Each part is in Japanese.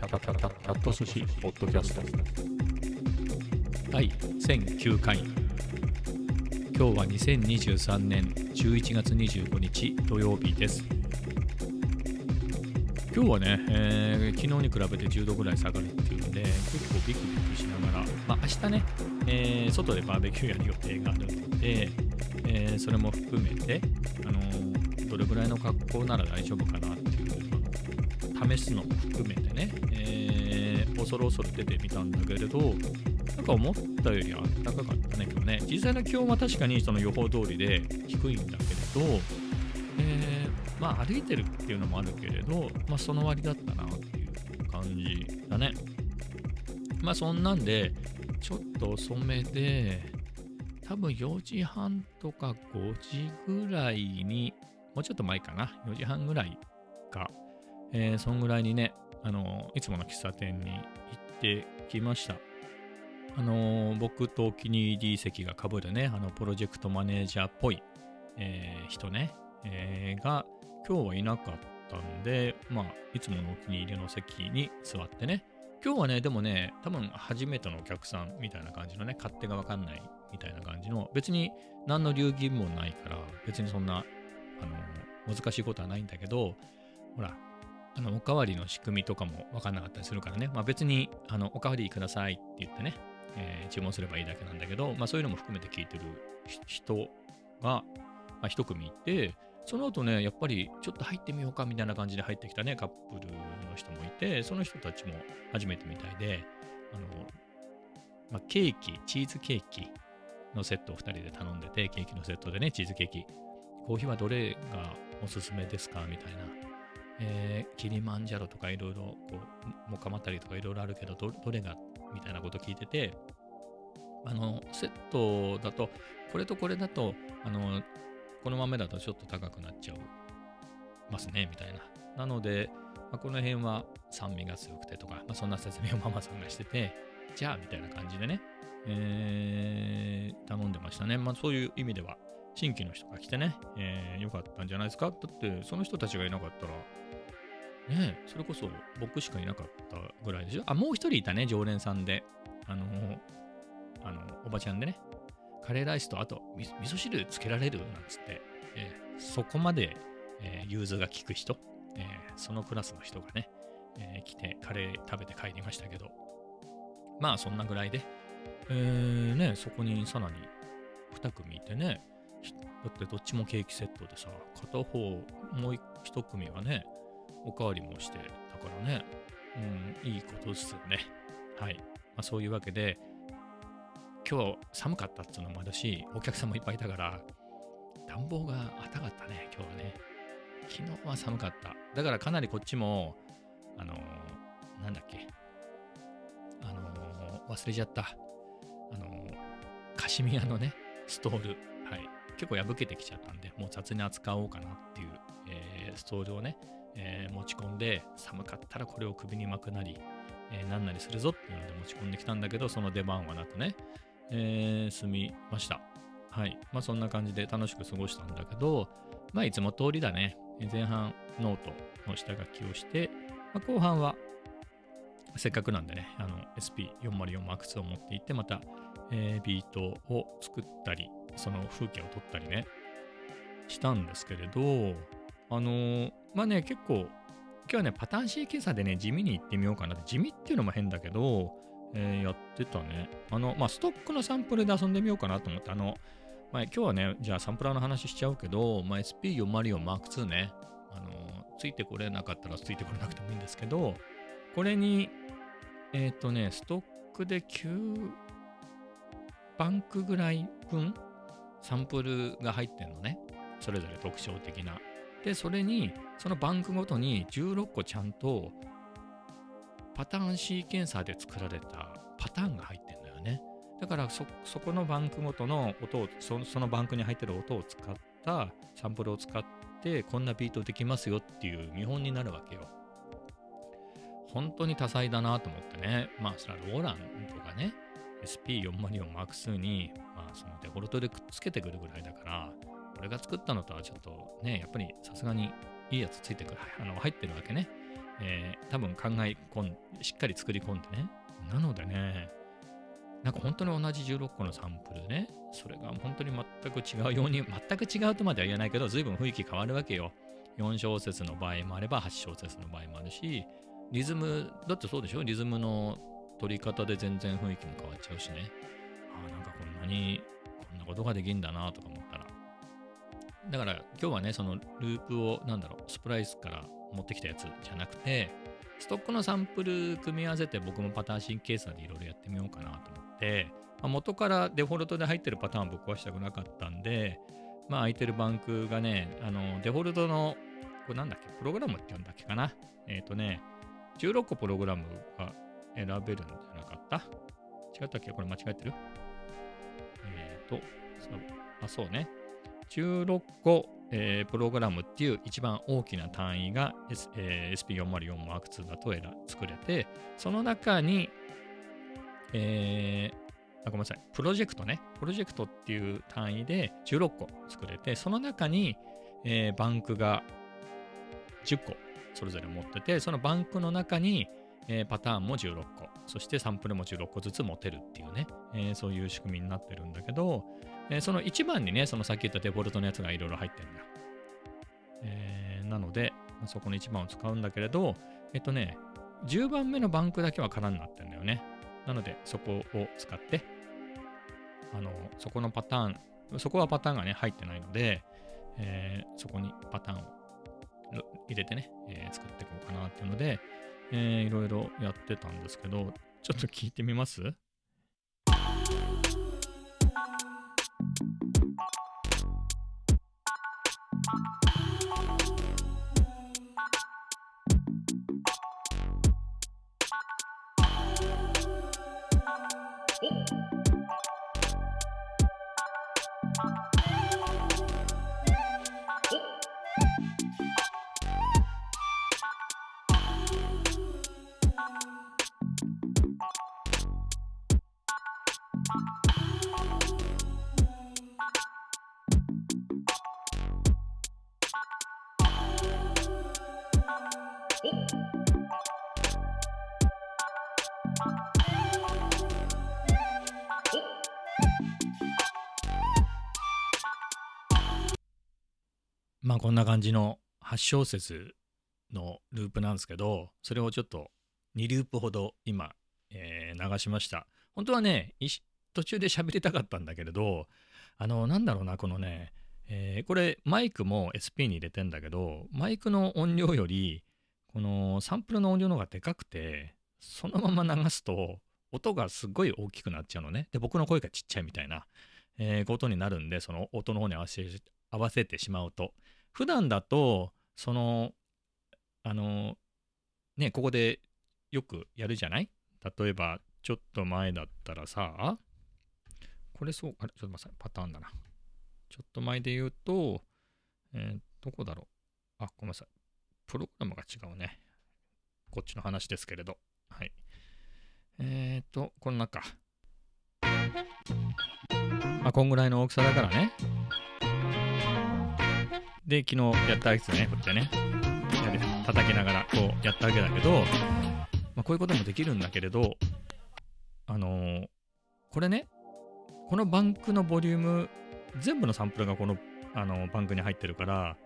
キャタキャタキャット寿司ポッドキャスト。第1009回。今日は2023年11月25日土曜日です。今日はね、えー昨日に比べて10度ぐらい下がるっていうので結構ビクビクしながら、まあ、明日ね、えー外でバーベキューやる予定があるので、えーそれも含めて、あのーどれぐらいの格好なら大丈夫かなっていう試すのも含めてね、えー恐る恐る出てみたんだけれどなんか思ったより暖かかったね今日ね実際の気温は確かにその予報通りで低いんだけれど、えーまあ歩いてるっていうのもあるけれど、まあその割だったなっていう感じだね。まあそんなんで、ちょっと遅めで、多分4時半とか5時ぐらいに、もうちょっと前かな、4時半ぐらい、えーそんぐらいにね、あのいつもの喫茶店に行ってきました。あの僕とお気に入り席がかぶるね、あのプロジェクトマネージャーっぽい、えー人ね、えーが今日はいなかったんで、まあ、いつものお気に入りの席に座ってね、今日はね、でもね、多分初めてのお客さんみたいな感じのね、勝手がわかんないみたいな感じの、別に何の流儀もないから、別にそんな、あの、難しいことはないんだけど、ほら、あの、おかわりの仕組みとかもわかんなかったりするからね、まあ別に、あの、おかわりくださいって言ってね、えー注文すればいいだけなんだけど、まあそういうのも含めて聞いてる人が、まあ、一組いて、その後ね、やっぱりちょっと入ってみようかみたいな感じで入ってきたね、カップルの人もいて、その人たちも初めてみたいで、あの、まあ、ケーキ、チーズケーキのセットを2人で頼んでて、ケーキのセットでね、チーズケーキ。コーヒーはどれがおすすめですか？みたいな。えーキリマンジャロとかいろいろ、こう、モカマタリとかいろいろあるけど、どどれがみたいなこと聞いてて、あの、セットだと、これとこれだと、あの、この豆だとちょっと高くなっちゃうますね、みたいな。なので、まあ、この辺は酸味が強くてとか、まあ、そんな説明をママさんがしてて、じゃあ、みたいな感じでね、えー頼んでましたね。まあ、そういう意味では、新規の人が来てね、えーよかったんじゃないですかだって、その人たちがいなかったら、ね、それこそ僕しかいなかったぐらいでしょ？あ、もう一人いたね、常連さんで。あの、あの、おばちゃんでね、カレーライスとあと味噌汁つけられるなんつって、えーそこまで、えー融通が利く人、えーそのクラスの人がね、えー来てカレー食べて帰りましたけど、まあそんなぐらいで、えーね、そこにさらに2組いてね、だってどっちもケーキセットでさ、片方、もう一組はね、おかわりもしてたからね、うん、いいことですよね。はい。まあ、そういうわけで、今日寒かったっていうのもあるし、お客さんもいっぱいいたから、暖房が暖かったね、今日はね。昨日は寒かった。だからかなりこっちも、あのーなんだっけ、あのー忘れちゃった。あのーカシミヤのね、ストール、はい。結構破けてきちゃったんで、もう雑に扱おうかなっていう、えーストールをね、えー持ち込んで、寒かったらこれを首に巻くなり、えーなんなりするぞっていうので持ち込んできたんだけど、その出番はなくね、えー済みました。はい。まあそんな感じで楽しく過ごしたんだけど、まあいつも通りだね。前半ノートの下書きをして、まあ、後半はせっかくなんでね、あの SP404M2 を持っていって、また、えービートを作ったり、その風景を撮ったりね、したんですけれど、あのーまあね、結構、今日はね、パターンシーケンサーでね、地味に行ってみようかなって、地味っていうのも変だけど、えーやってたね。あの、まあ、ストックのサンプルで遊んでみようかなと思って、あの、まあ、今日はね、じゃあサンプラーの話しちゃうけど、まあ、SP404M2 ね、あの、ついてこれなかったらついてこれなくてもいいんですけど、これに、えっ、とね、ストックで9バンクぐらい分サンプルが入ってんのね。それぞれ特徴的な。で、それに、そのバンクごとに16個ちゃんとパターンシーケンサーで作られたパターンが入ってんだよね。だからそ、そこのバンクごとの音をそ、そのバンクに入ってる音を使ったサンプルを使って、こんなビートできますよっていう見本になるわけよ。本当に多彩だなと思ってね。まあ、それはローランとかね、SP404M2 に、まあ、そのデフォルトでくっつけてくるぐらいだから、俺が作ったのとはちょっとね、やっぱりさすがにいいやつついてくる、あの入ってるわけね。えー多分考え込んしっかり作り込んでね。なのでね、なんか本当に同じ16個のサンプルね、それが本当に全く違うように、全く違うとまでは言えないけど、随分雰囲気変わるわけよ。4小節の場合もあれば、8小節の場合もあるし、リズム、だってそうでしょ？リズムの取り方で全然雰囲気も変わっちゃうしね。ああ、なんかこんなに、こんなことができんだなとか思ったら。だから今日はね、そのループを、なんだろう、スプライスから持ってきたやつじゃなくて、ストックのサンプル組み合わせて僕もパターンシンケーサーでいろいろやってみようかなと思って、まあ元からデフォルトで入ってるパターンをぶっ壊したくなかったんで、まあ空いてるバンクがね、あの、デフォルトの、これなんだっけ、プログラムって言うんだっけかな。えっ、とね、16個プログラムが選べるんじゃなかった？違ったっけ？これ間違えてる？えっ、と、そあ、そうね。16個、えープログラムっていう一番大きな単位が、S えー SP404M2 だと作れて、その中に、えーごめんなさい、プロジェクトね。プロジェクトっていう単位で16個作れて、その中に、えーバンクが10個それぞれ持ってて、そのバンクの中に、えーパターンも16個、そしてサンプルも16個ずつ持てるっていうね、えーそういう仕組みになってるんだけど、えその1番にね、そのさっき言ったデフォルトのやつがいろいろ入ってるんだよ。えーなので、そこの1番を使うんだけれど、えっとね、10番目のバンクだけは空になってるんだよね。なので、そこを使って、あの、そこのパターン、そこはパターンがね、入ってないので、えーそこにパターンを入れてね、えー作っていこうかなっていうので、えーいろいろやってたんですけど、ちょっと聞いてみます？Thank you. まあこんな感じの8小節のループなんですけど、それをちょっと2ループほど今、えー流しました。本当はね、途中で喋りたかったんだけれど、あの、なんだろうな、このね、えーこれマイクも SP に入れてんだけど、マイクの音量より、このサンプルの音量の方がでかくて、そのまま流すと、音がすごい大きくなっちゃうのね。で、僕の声がちっちゃいみたいな、えーことになるんで、その音の方に合わせ合わせてしまうと。普段だと、その、あの、ね、ここでよくやるじゃない？例えば、ちょっと前だったらさ、これそう、あれ、ちょっと待って、パターンだな。ちょっと前で言うと、えーどこだろう？あ、ごめんなさい。プログラムが違うね。こっちの話ですけれど。はい。えーと、この中。あ、こんぐらいの大きさだからね。で、昨日やったやつね、こうやってね、叩きながらこうやったわけだけど、まあ、こういうこともできるんだけれど、あのーこれね、このバンクのボリューム、全部のサンプルがこの、あのバンクに入ってるから、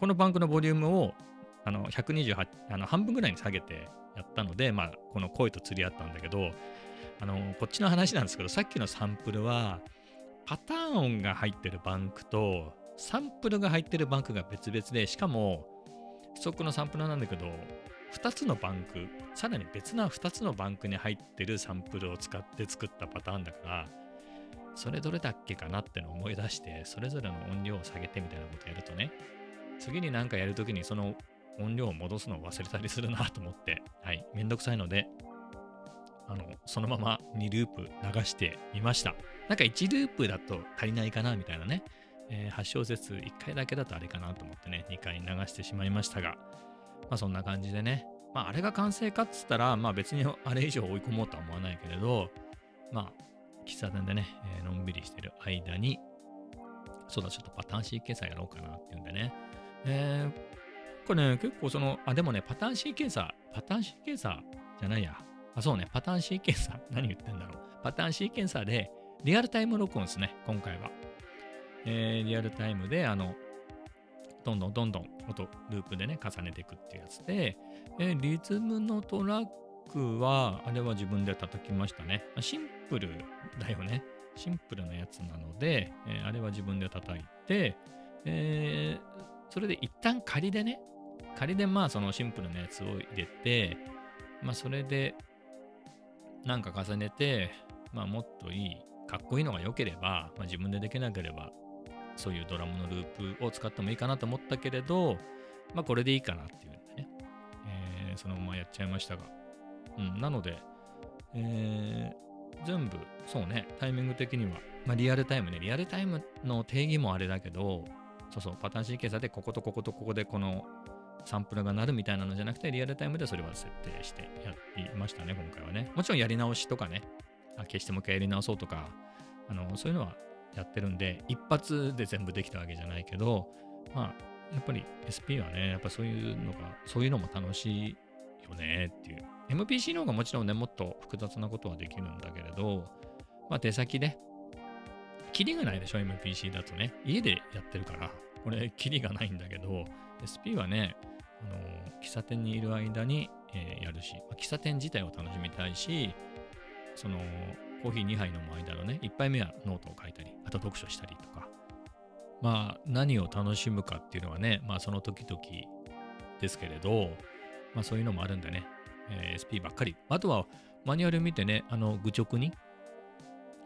このバンクのボリュームをあの128あの半分ぐらいに下げてやったので、まあ、この声と釣り合ったんだけど、あのこっちの話なんですけど、さっきのサンプルは、パターン音が入ってるバンクと、サンプルが入ってるバンクが別々で、しかも、ストックのサンプルなんだけど、2つのバンク、さらに別な2つのバンクに入ってるサンプルを使って作ったパターンだから、それどれだっけかなっての思い出して、それぞれの音量を下げてみたいなことやるとね、次になんかやるときにその音量を戻すのを忘れたりするなと思って、はい、めんどくさいので、あの、そのまま2ループ流してみました。なんか1ループだと足りないかなみたいなね、えー8小節1回だけだとあれかなと思ってね、2回流してしまいましたが、まあそんな感じでね、まああれが完成かっつったら、まあ別にあれ以上追い込もうとは思わないけれど、まあ喫茶店でね、えーのんびりしてる間に、そうだ、ちょっとパターン CK さんやろうかなっていうんでね、えーかね、結構その、あ、でもね、パターンシーケンサー、パターンシーケンサーじゃないや。あ、そうね、パターンシーケンサー、何言ってんだろう。パターンシーケンサーで、リアルタイム録音ですね、今回は。えーリアルタイムで、あの、どんどんどんどん音、ループでね、重ねていくっていうやつで、えーリズムのトラックは、あれは自分で叩きましたね。シンプルだよね。シンプルなやつなので、えーあれは自分で叩いて、えーそれで一旦仮でね、仮でまあそのシンプルなやつを入れて、まあそれでなんか重ねて、まあもっといい、かっこいいのが良ければ、まあ自分でできなければ、そういうドラムのループを使ってもいいかなと思ったけれど、まあこれでいいかなっていうんでね、えーそのままやっちゃいましたが。うん、なので、えー全部、そうね、タイミング的には、まあリアルタイムね、リアルタイムの定義もあれだけど、そうそう、パターンシーケンサーでこことこことここでこのサンプルが鳴るみたいなのじゃなくて、リアルタイムでそれは設定してやっていましたね、今回はね。もちろんやり直しとかね、あ消してもう一回やり直そうとか、あのそういうのはやってるんで、一発で全部できたわけじゃないけど、まあ、やっぱり SP はね、やっぱそういうのが、そういうのも楽しいよねっていう。MPC の方がもちろんね、もっと複雑なことはできるんだけれど、まあ手先で、キリがないでしょ、MPC だとね。家でやってるから、これ、キリがないんだけど、SP はね、あの喫茶店にいる間に、えーやるし、まあ喫茶店自体を楽しみたいし、その、コーヒー2杯飲む間のね、1杯目はノートを書いたり、あと読書したりとか、まあ、何を楽しむかっていうのはね、まあ、その時々ですけれど、まあ、そういうのもあるんでね、えー SP ばっかり。あとは、マニュアル見てね、あの、愚直に、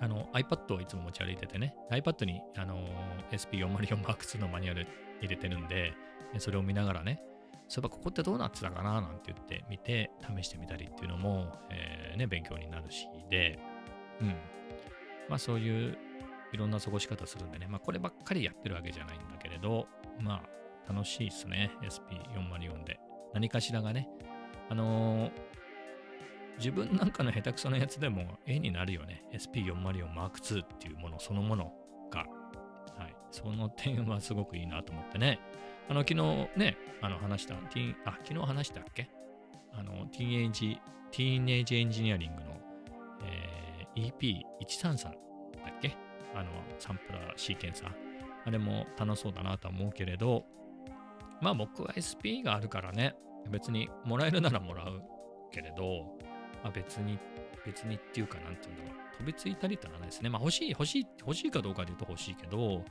あの、iPad をいつも持ち歩いててね、iPad に、あの SP404M2 のマニュアル入れてるんで、でそれを見ながらね、そういえばここってどうなってたかななんて言って見て、試してみたりっていうのも、えーね、勉強になるし、で、うん。まあ、そういういろんな過ごし方するんでね、まあ、こればっかりやってるわけじゃないんだけれど、まあ、楽しいですね、SP404 で。何かしらがね、あのー自分なんかの下手くそなやつでも絵になるよね。SP404M2 っていうものそのものが。はい。その点はすごくいいなと思ってね。あの、昨日ね、あの、話した、ティン、あ、昨日話したっけ？あの、ティーンエイジ、ティーンエイジエンジニアリングの、えー EP133 だっけ？あの、サンプラーシーケンサー。あれも楽しそうだなとは思うけれど、まあ僕は SP があるからね、別にもらえるならもらうけれど、まあ別に、別にっていうかなんていうんだろう、飛びついたりってのはないですね。まあ欲しい、欲しい、欲しいかどうかで言うと欲しいけど、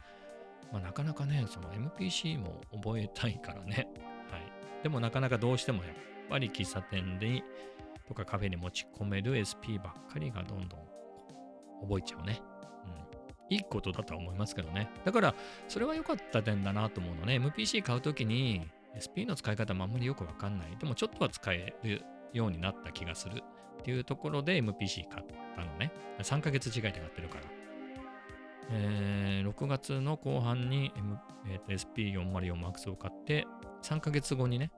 まあなかなかね、その MPC も覚えたいからね。はい。でもなかなかどうしてもやっぱり喫茶店で、とかカフェに持ち込める SP ばっかりがどんどん覚えちゃうね。うん。いいことだとは思いますけどね。だから、それは良かった点だなと思うのね。MPC 買うときに SP の使い方もあんまりよくわかんない。でもちょっとは使えるようになった気がするっていうところで MPC 買ったのね。3ヶ月違いで買ってるから。えー6月の後半に、M えー SP404MAX を買って、3ヶ月後にね、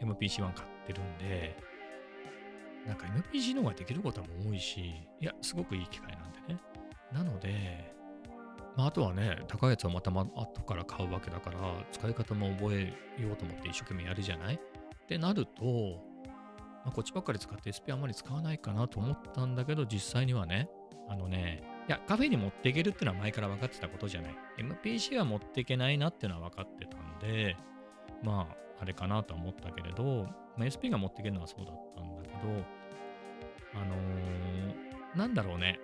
MPC1 買ってるんで、なんか MPC の方ができることも多いし、いや、すごくいい機会なんでね。なので、まあ、あとはね、高いやつをまたま後から買うわけだから、使い方も覚えようと思って一生懸命やるじゃない？ってなると、まあ、こっちばっかり使って SP あんまり使わないかなと思ったんだけど、実際にはね、あのね、いや、カフェに持っていけるってのは前から分かってたことじゃない？MPC は持っていけないなっていうのは分かってたんで、まあ、あれかなと思ったけれど、まあ、SP が持っていけるのはそうだったんけど、あのーなんだろうね。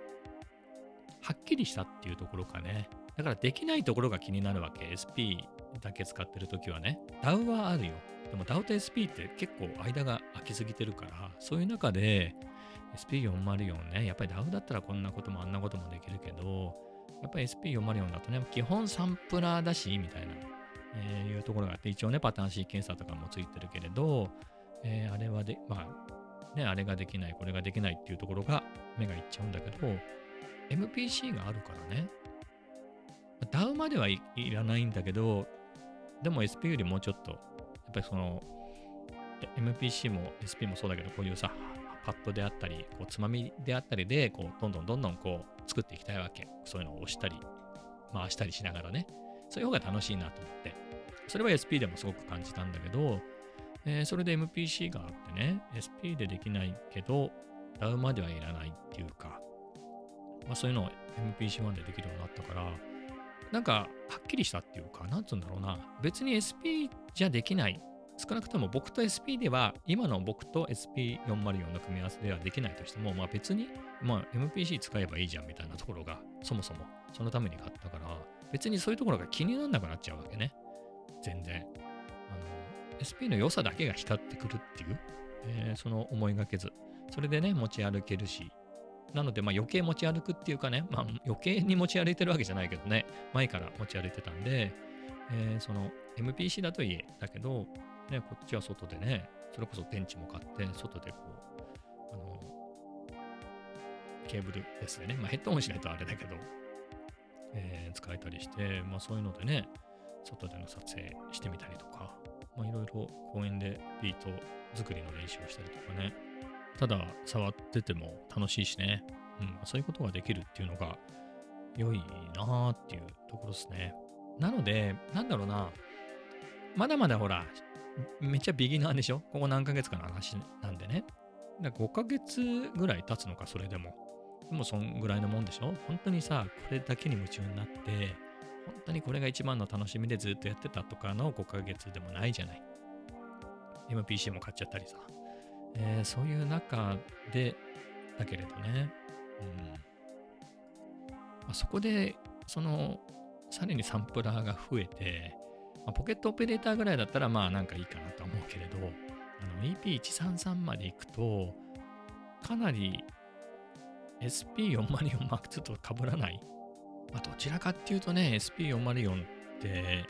はっきりしたっていうところかね。だからできないところが気になるわけ。SP だけ使ってるときはね。DAW はあるよ。でも DAW と SP って結構間が空きすぎてるから、そういう中で SP404 ね、やっぱり DAW だったらこんなこともあんなこともできるけど、やっぱり SP404 だとね、基本サンプラーだし、みたいな、えーいうところがあって、一応ね、パターンシーケンサーとかもついてるけれど、えーあれはで、まあ、ね、あれができない、これができないっていうところが目がいっちゃうんだけど、MPC があるからね、DAW まではいいらないんだけど、でも SP よりもうちょっと、やっぱりその、MPC も SP もそうだけど、こういうさ、パッドであったり、こうつまみであったりで、こう、どんどんどんどんこう、作っていきたいわけ。そういうのを押したり、回したりしながらね。そういう方が楽しいなと思って。それは SP でもすごく感じたんだけど、えそれで MPC があってね、SP でできないけど、DAW まではいらないっていうか、まあ、そういうのを MPC1 でできるようになったから、なんかはっきりしたっていうか、なんつうんだろうな、別に SP じゃできない。少なくとも僕と SP では、今の僕と SP404 の組み合わせではできないとしても、まあ別に、まあ MPC 使えばいいじゃんみたいなところが、そもそもそのために買ったから、別にそういうところが気にならなくなっちゃうわけね。全然。SP の良さだけが光ってくるっていう、えーその思いがけず。それでね、持ち歩けるし。なので、まあ余計持ち歩くっていうかね、まあ余計に持ち歩いてるわけじゃないけどね、前から持ち歩いてたんで、えーその MPC だといえ、だけど、ね、こっちは外でね、それこそ電池も買って、外でこう、あの、ケーブルですね、まあヘッドホンしないとあれだけど、えー使えたりして、まあそういうのでね、外での撮影してみたりとか、まあいろいろ公園でビート作りの練習をしたりとかね、ただ触ってても楽しいしね、うん、そういうことができるっていうのが良いなーっていうところですね。なので、なんだろうな、まだまだほら、めっちゃビギナーでしょ？ここ何ヶ月かの話なんでね。だ5ヶ月ぐらい経つのか、それでも。でもそんぐらいのもんでしょ？本当にさ、これだけに夢中になって、本当にこれが一番の楽しみでずっとやってたとかの5ヶ月でもないじゃない。MPC も買っちゃったりさ。えーそういう中で、だけれどね。うん。まあ、そこで、その、さらにサンプラーが増えて、まあ、ポケットオペレーターぐらいだったらまあなんかいいかなと思うけれど、あの EP133 まで行くと、かなり SP404M2 と被らない。まあ、どちらかっていうとね、SP404 って、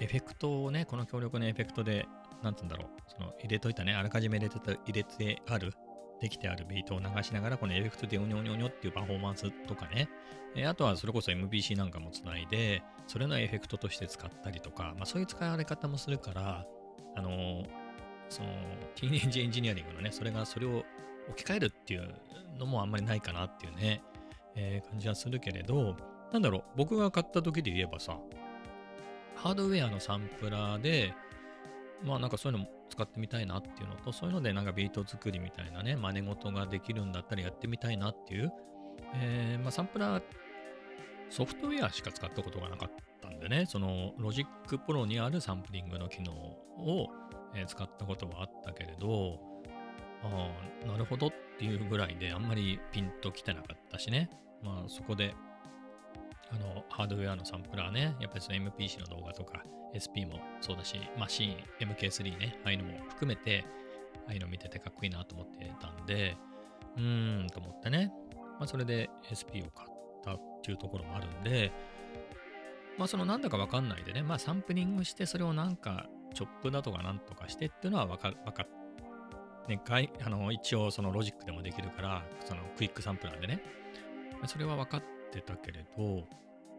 エフェクトをね、この強力なエフェクトで、なんつうんだろう、その入れといたね、あらかじめ入れてた、入れてある、できてあるビートを流しながら、このエフェクトでうにょうにょにょっていうパフォーマンスとかね、えあとはそれこそ MPC なんかもつないで、それのエフェクトとして使ったりとか、まあそういう使われ方もするから、あのーその、 Teenage Engineering のね、それがそれを置き換えるっていうのもあんまりないかなっていうね、えー感じはするけれど、なんだろう、僕が買った時で言えばさ、ハードウェアのサンプラーで、まあなんかそういうの使ってみたいなっていうのと、そういうのでなんかビート作りみたいなね、真似事ができるんだったらやってみたいなっていう、えーまあサンプラー、ソフトウェアしか使ったことがなかったんでね、その Logic Pro にあるサンプリングの機能を、えー使ったことはあったけれど、ああ、なるほどっていうぐらいであんまりピンときてなかったしね。まあそこで、あの、ハードウェアのサンプラーね、やっぱりその MPC の動画とか SP もそうだし、マシーン、MK3 ね、ああいうのも含めて、ああいうの見ててかっこいいなと思ってたんで、うーんと思ってね。まあそれで SP を買ったっていうところもあるんで、まあそのなんだかわかんないでね、まあサンプリングしてそれをなんかチョップだとかなんとかしてっていうのはわかわかっね、外あの一応そのロジックでもできるから、その Quick Sampler でね、それは分かってたけれど、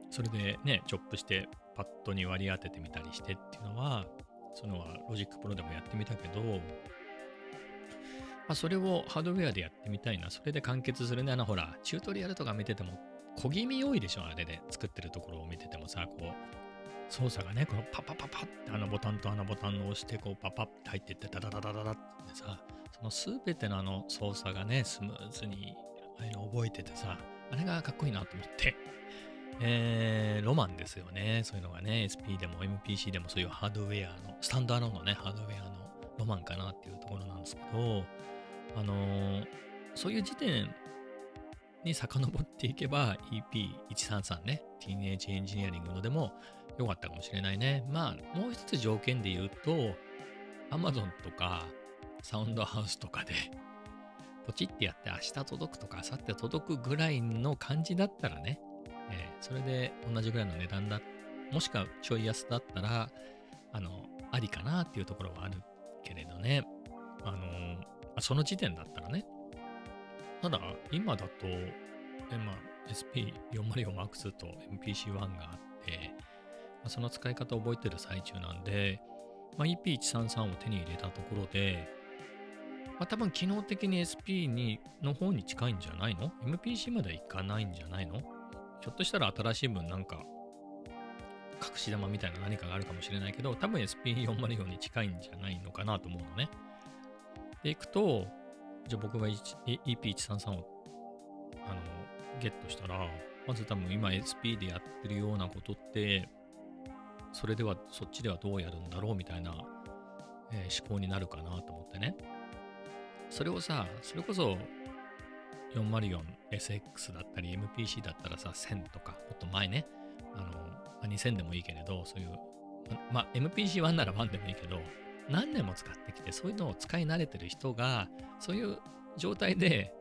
それでね、チョップしてパッドに割り当ててみたりしてっていうのは、そのは Logic Pro でもやってみたけど、まあ、それをハードウェアでやってみたいな、それで完結するね、あのほら、チュートリアルとか見てても、小気味いいでしょ、あれで作ってるところを見ててもさ、こう、操作がね、このパパパパってあのボタンとあのボタンを押して、こうパパって入っていって、ダダダダダダってさ、そのすべてのあの操作がね、スムーズにああいうの覚えててさ、あれがかっこいいなと思って。えー、ロマンですよね。そういうのがね、SP でも MPC でもそういうハードウェアの、スタンドアローンのね、ハードウェアのロマンかなっていうところなんですけど、あのーそういう時点に遡っていけば EP133 ね、ティーネージエンジニアリングのでも良かったかもしれないね。まあ、もう一つ条件で言うと、Amazon とかサウンドハウスとかで、ポチってやって明日届くとか明後日届くぐらいの感じだったらね、えーそれで同じぐらいの値段だ、もしくはちょい安だったら、あの、ありかなっていうところはあるけれどね。あのーその時点だったらね。ただ、今だと、えまあ、SP404M2 と MPC1 があって、まあその使い方を覚えてる最中なんで、まあ、EP133 を手に入れたところで、まあ、多分機能的に SP にの方に近いんじゃないの ?MPC まではいかないんじゃないの？ひょっとしたら新しい分なんか隠し玉みたいな何かがあるかもしれないけど、多分 SP404 に近いんじゃないのかなと思うのね。で、いくと、じゃあ僕が EP133 をあのゲットしたら、まず多分今 SP でやってるようなことって、それでは、そっちではどうやるんだろうみたいな、えー、思考になるかなと思ってね。それをさ、それこそ 404SX だったり MPC だったらさ、1000とか、もっと前ね、あの、まあ、2000でもいいけれど、そういう、まあ、MPC1 なら1でもいいけど、何年も使ってきて、そういうのを使い慣れてる人が、そういう状態で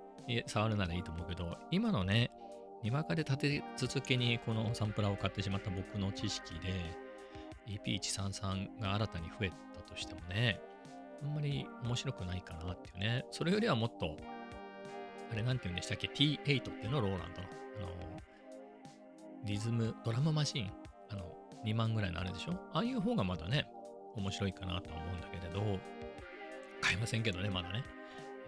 触るならいいと思うけど、今のね、にわかで立て続けにこのサンプラーを買ってしまった僕の知識で、EP133 が新たに増えたとしてもね、あんまり面白くないかなっていうね。それよりはもっと、あれなんて言うんでしたっけ ?T8 っていうのローランドの。あの、リズム、ドラムマシン、あの、2万ぐらいのあるでしょ？ああいう方がまだね、面白いかなとは思うんだけれど、買えませんけどね、まだね。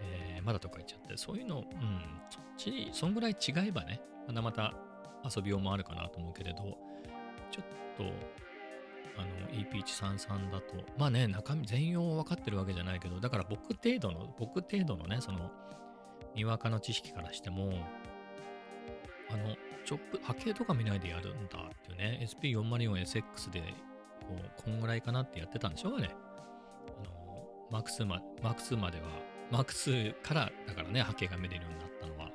えー、まだとか言っちゃって、そういうの、うん、そっち、そんぐらい違えばね、まだまた遊びようもあるかなと思うけれど、ちょっと、あの、EP133 だと、まあね、中身、全容分かってるわけじゃないけど、だから僕程度の、僕程度のね、その、にわかの知識からしても、あの、チョップ、波形とか見ないでやるんだっていうね、SP404SX で、こう、こんぐらいかなってやってたんでしょうね。あの、マーク2ま、マーク2までは、マーク2からだからね、波形が見れるようになったのは。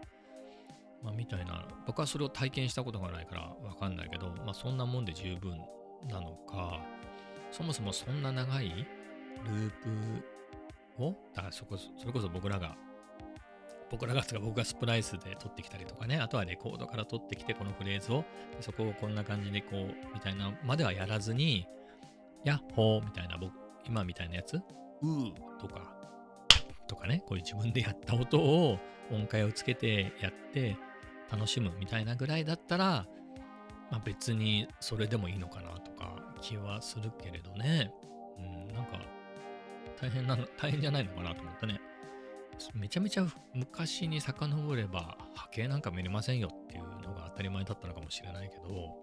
まあ、みたいな、僕はそれを体験したことがないからわかんないけど、まあ、そんなもんで十分なのか、そもそもそんな長いループを、だからそこ、それこそ僕らが、僕らが、僕がスプライスで撮ってきたりとかね、あとはレコードから撮ってきて、このフレーズを、そこをこんな感じでこう、みたいなまではやらずに、やっほーみたいな、僕、今みたいなやつ、うーとか、とかね、こういう自分でやった音を音階をつけてやって楽しむみたいなぐらいだったら、まあ、別にそれでもいいのかなと。気はするけれどね。うん、なんか大変なの、大変じゃないのかなと思ってね。めちゃめちゃ昔に遡れば波形なんか見れませんよっていうのが当たり前だったのかもしれないけど、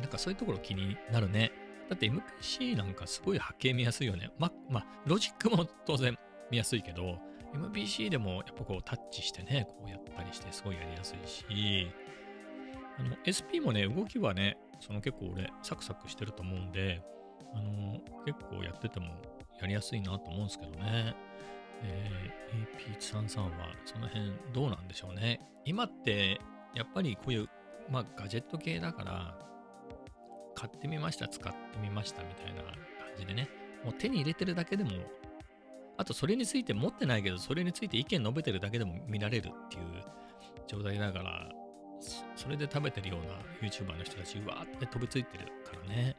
なんかそういうところ気になるね。だって MPC なんかすごい波形見やすいよね。ま、まあ、ロジックも当然見やすいけど、MPC でもやっぱこうタッチしてね、こうやったりしてすごいやりやすいし、あの SP もね、動きはね、その結構俺サクサクしてると思うんで、あの結構やっててもやりやすいなと思うんですけどね。えー、AP133 はその辺どうなんでしょうね。今ってやっぱりこういう、まあ、ガジェット系だから、買ってみました、使ってみましたみたいな感じでね、もう手に入れてるだけでもあとそれについて持ってないけど、それについて意見述べてるだけでも見られるっていう状態だから、それで食べてるような YouTuber の人たち、うわーって飛びついてるからね。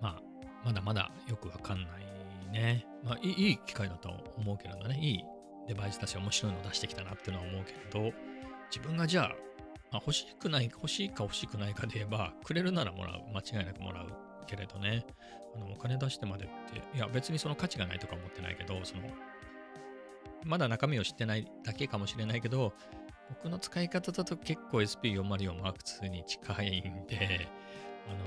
まあ、まだまだよくわかんないね。まあいい、い機会だと思うけどね。いいデバイスたち面白いの出してきたなっていうのは思うけれど、自分がじゃあ、まあ、欲しくない、欲しいか欲しくないかで言えば、くれるならもらう。間違いなくもらうけれどね。あのお金出してまでって、いや別にその価値がないとか思ってないけど、その、まだ中身を知ってないだけかもしれないけど、僕の使い方だと結構 SP404 Mark2 に近いんで、あの、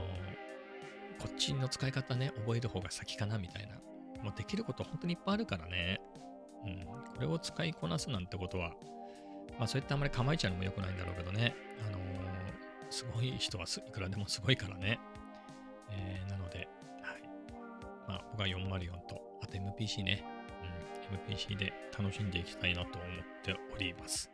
こっちの使い方ね、覚える方が先かなみたいな。もうできること本当にいっぱいあるからね。うん。これを使いこなすなんてことは、まあそういったあんまり構えちゃうのも良くないんだろうけどね。あの、すごい人はいくらでもすごいからね。えー、なので、はいまあ、僕は404と、あと MPC ね、うん、MPC で楽しんでいきたいなと思っております。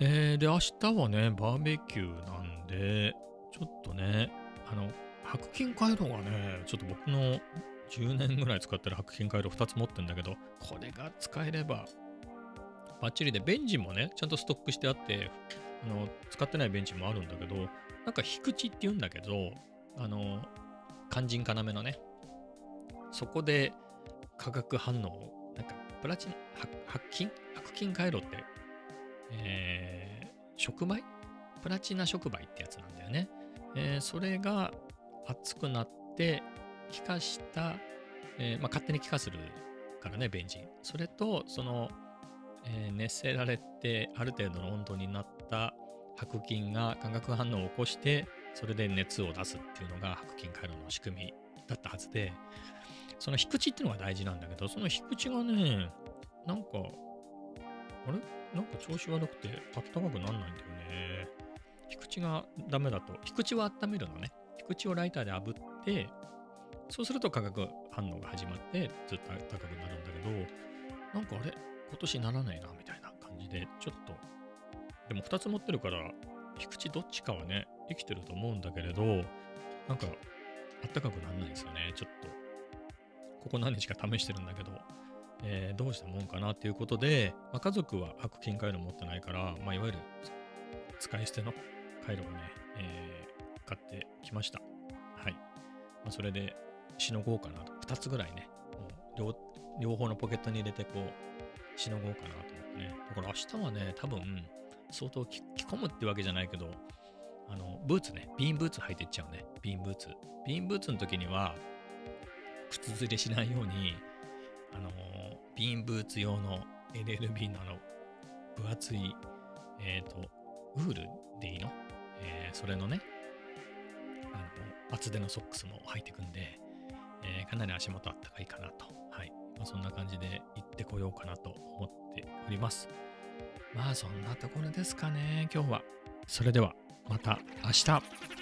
えー、で、明日はね、バーベキューなんで、ちょっとね、あの、白金回路がね、ちょっと僕の10年ぐらい使ってる白金回路2つ持ってんだけど、これが使えれば、バッチリで、ベンジもね、ちゃんとストックしてあって、あの使ってないベンチもあるんだけど、なんか、低地って言うんだけど、あの、肝心要のね、そこで化学反応なんかプラチナ、白金？白金回路って、えー、触媒？プラチナ触媒ってやつなんだよね。えー、それが熱くなって気化した、えー、まあ、勝手に気化するからね、ベンジン。それと、その、えー、熱せられてある程度の温度になった白金が化学反応を起こしてそれで熱を出すっていうのが白金回路の仕組みだったはずで、その引く口っていうのが大事なんだけど、その引く口がね、なんか、あれ？なんか調子悪くてあったかくなんないんだよね。引く口がダメだと、引く口は温めるのね。引く口をライターで炙って、そうすると化学反応が始まってずっと暖かくなるんだけど、なんかあれ？今年ならないなみたいな感じで、ちょっと、でも2つ持ってるから、引く口どっちかはね、生きてると思うんだけれど、なんか、あったかくならないんですよね。ちょっと、ここ何日か試してるんだけど、えーどうしたもんかなっていうことで、まあ、家族は白金回路持ってないから、まあ、いわゆる使い捨ての回路をね、えー買ってきました。はい。まあ、それでしのごうかなと。2つぐらいね、もう両両方のポケットに入れてこう、しのごうかなと思ってね。だから明日はね、多分、相当着着込むってわけじゃないけど、あの、ブーツね、ビーンブーツ履いていっちゃうね。ビーンブーツ。ビーンブーツの時には、靴ずれしないように、あの、ビーンブーツ用の LLB のあの、分厚い、えっ、と、ウールでいいの？えーそれのね、あの、厚手のソックスも履いてくんで、えーかなり足元あったかいかなと。はい。まあ、そんな感じで行ってこようかなと思っております。まあそんなところですかね、今日は。それではまた明日。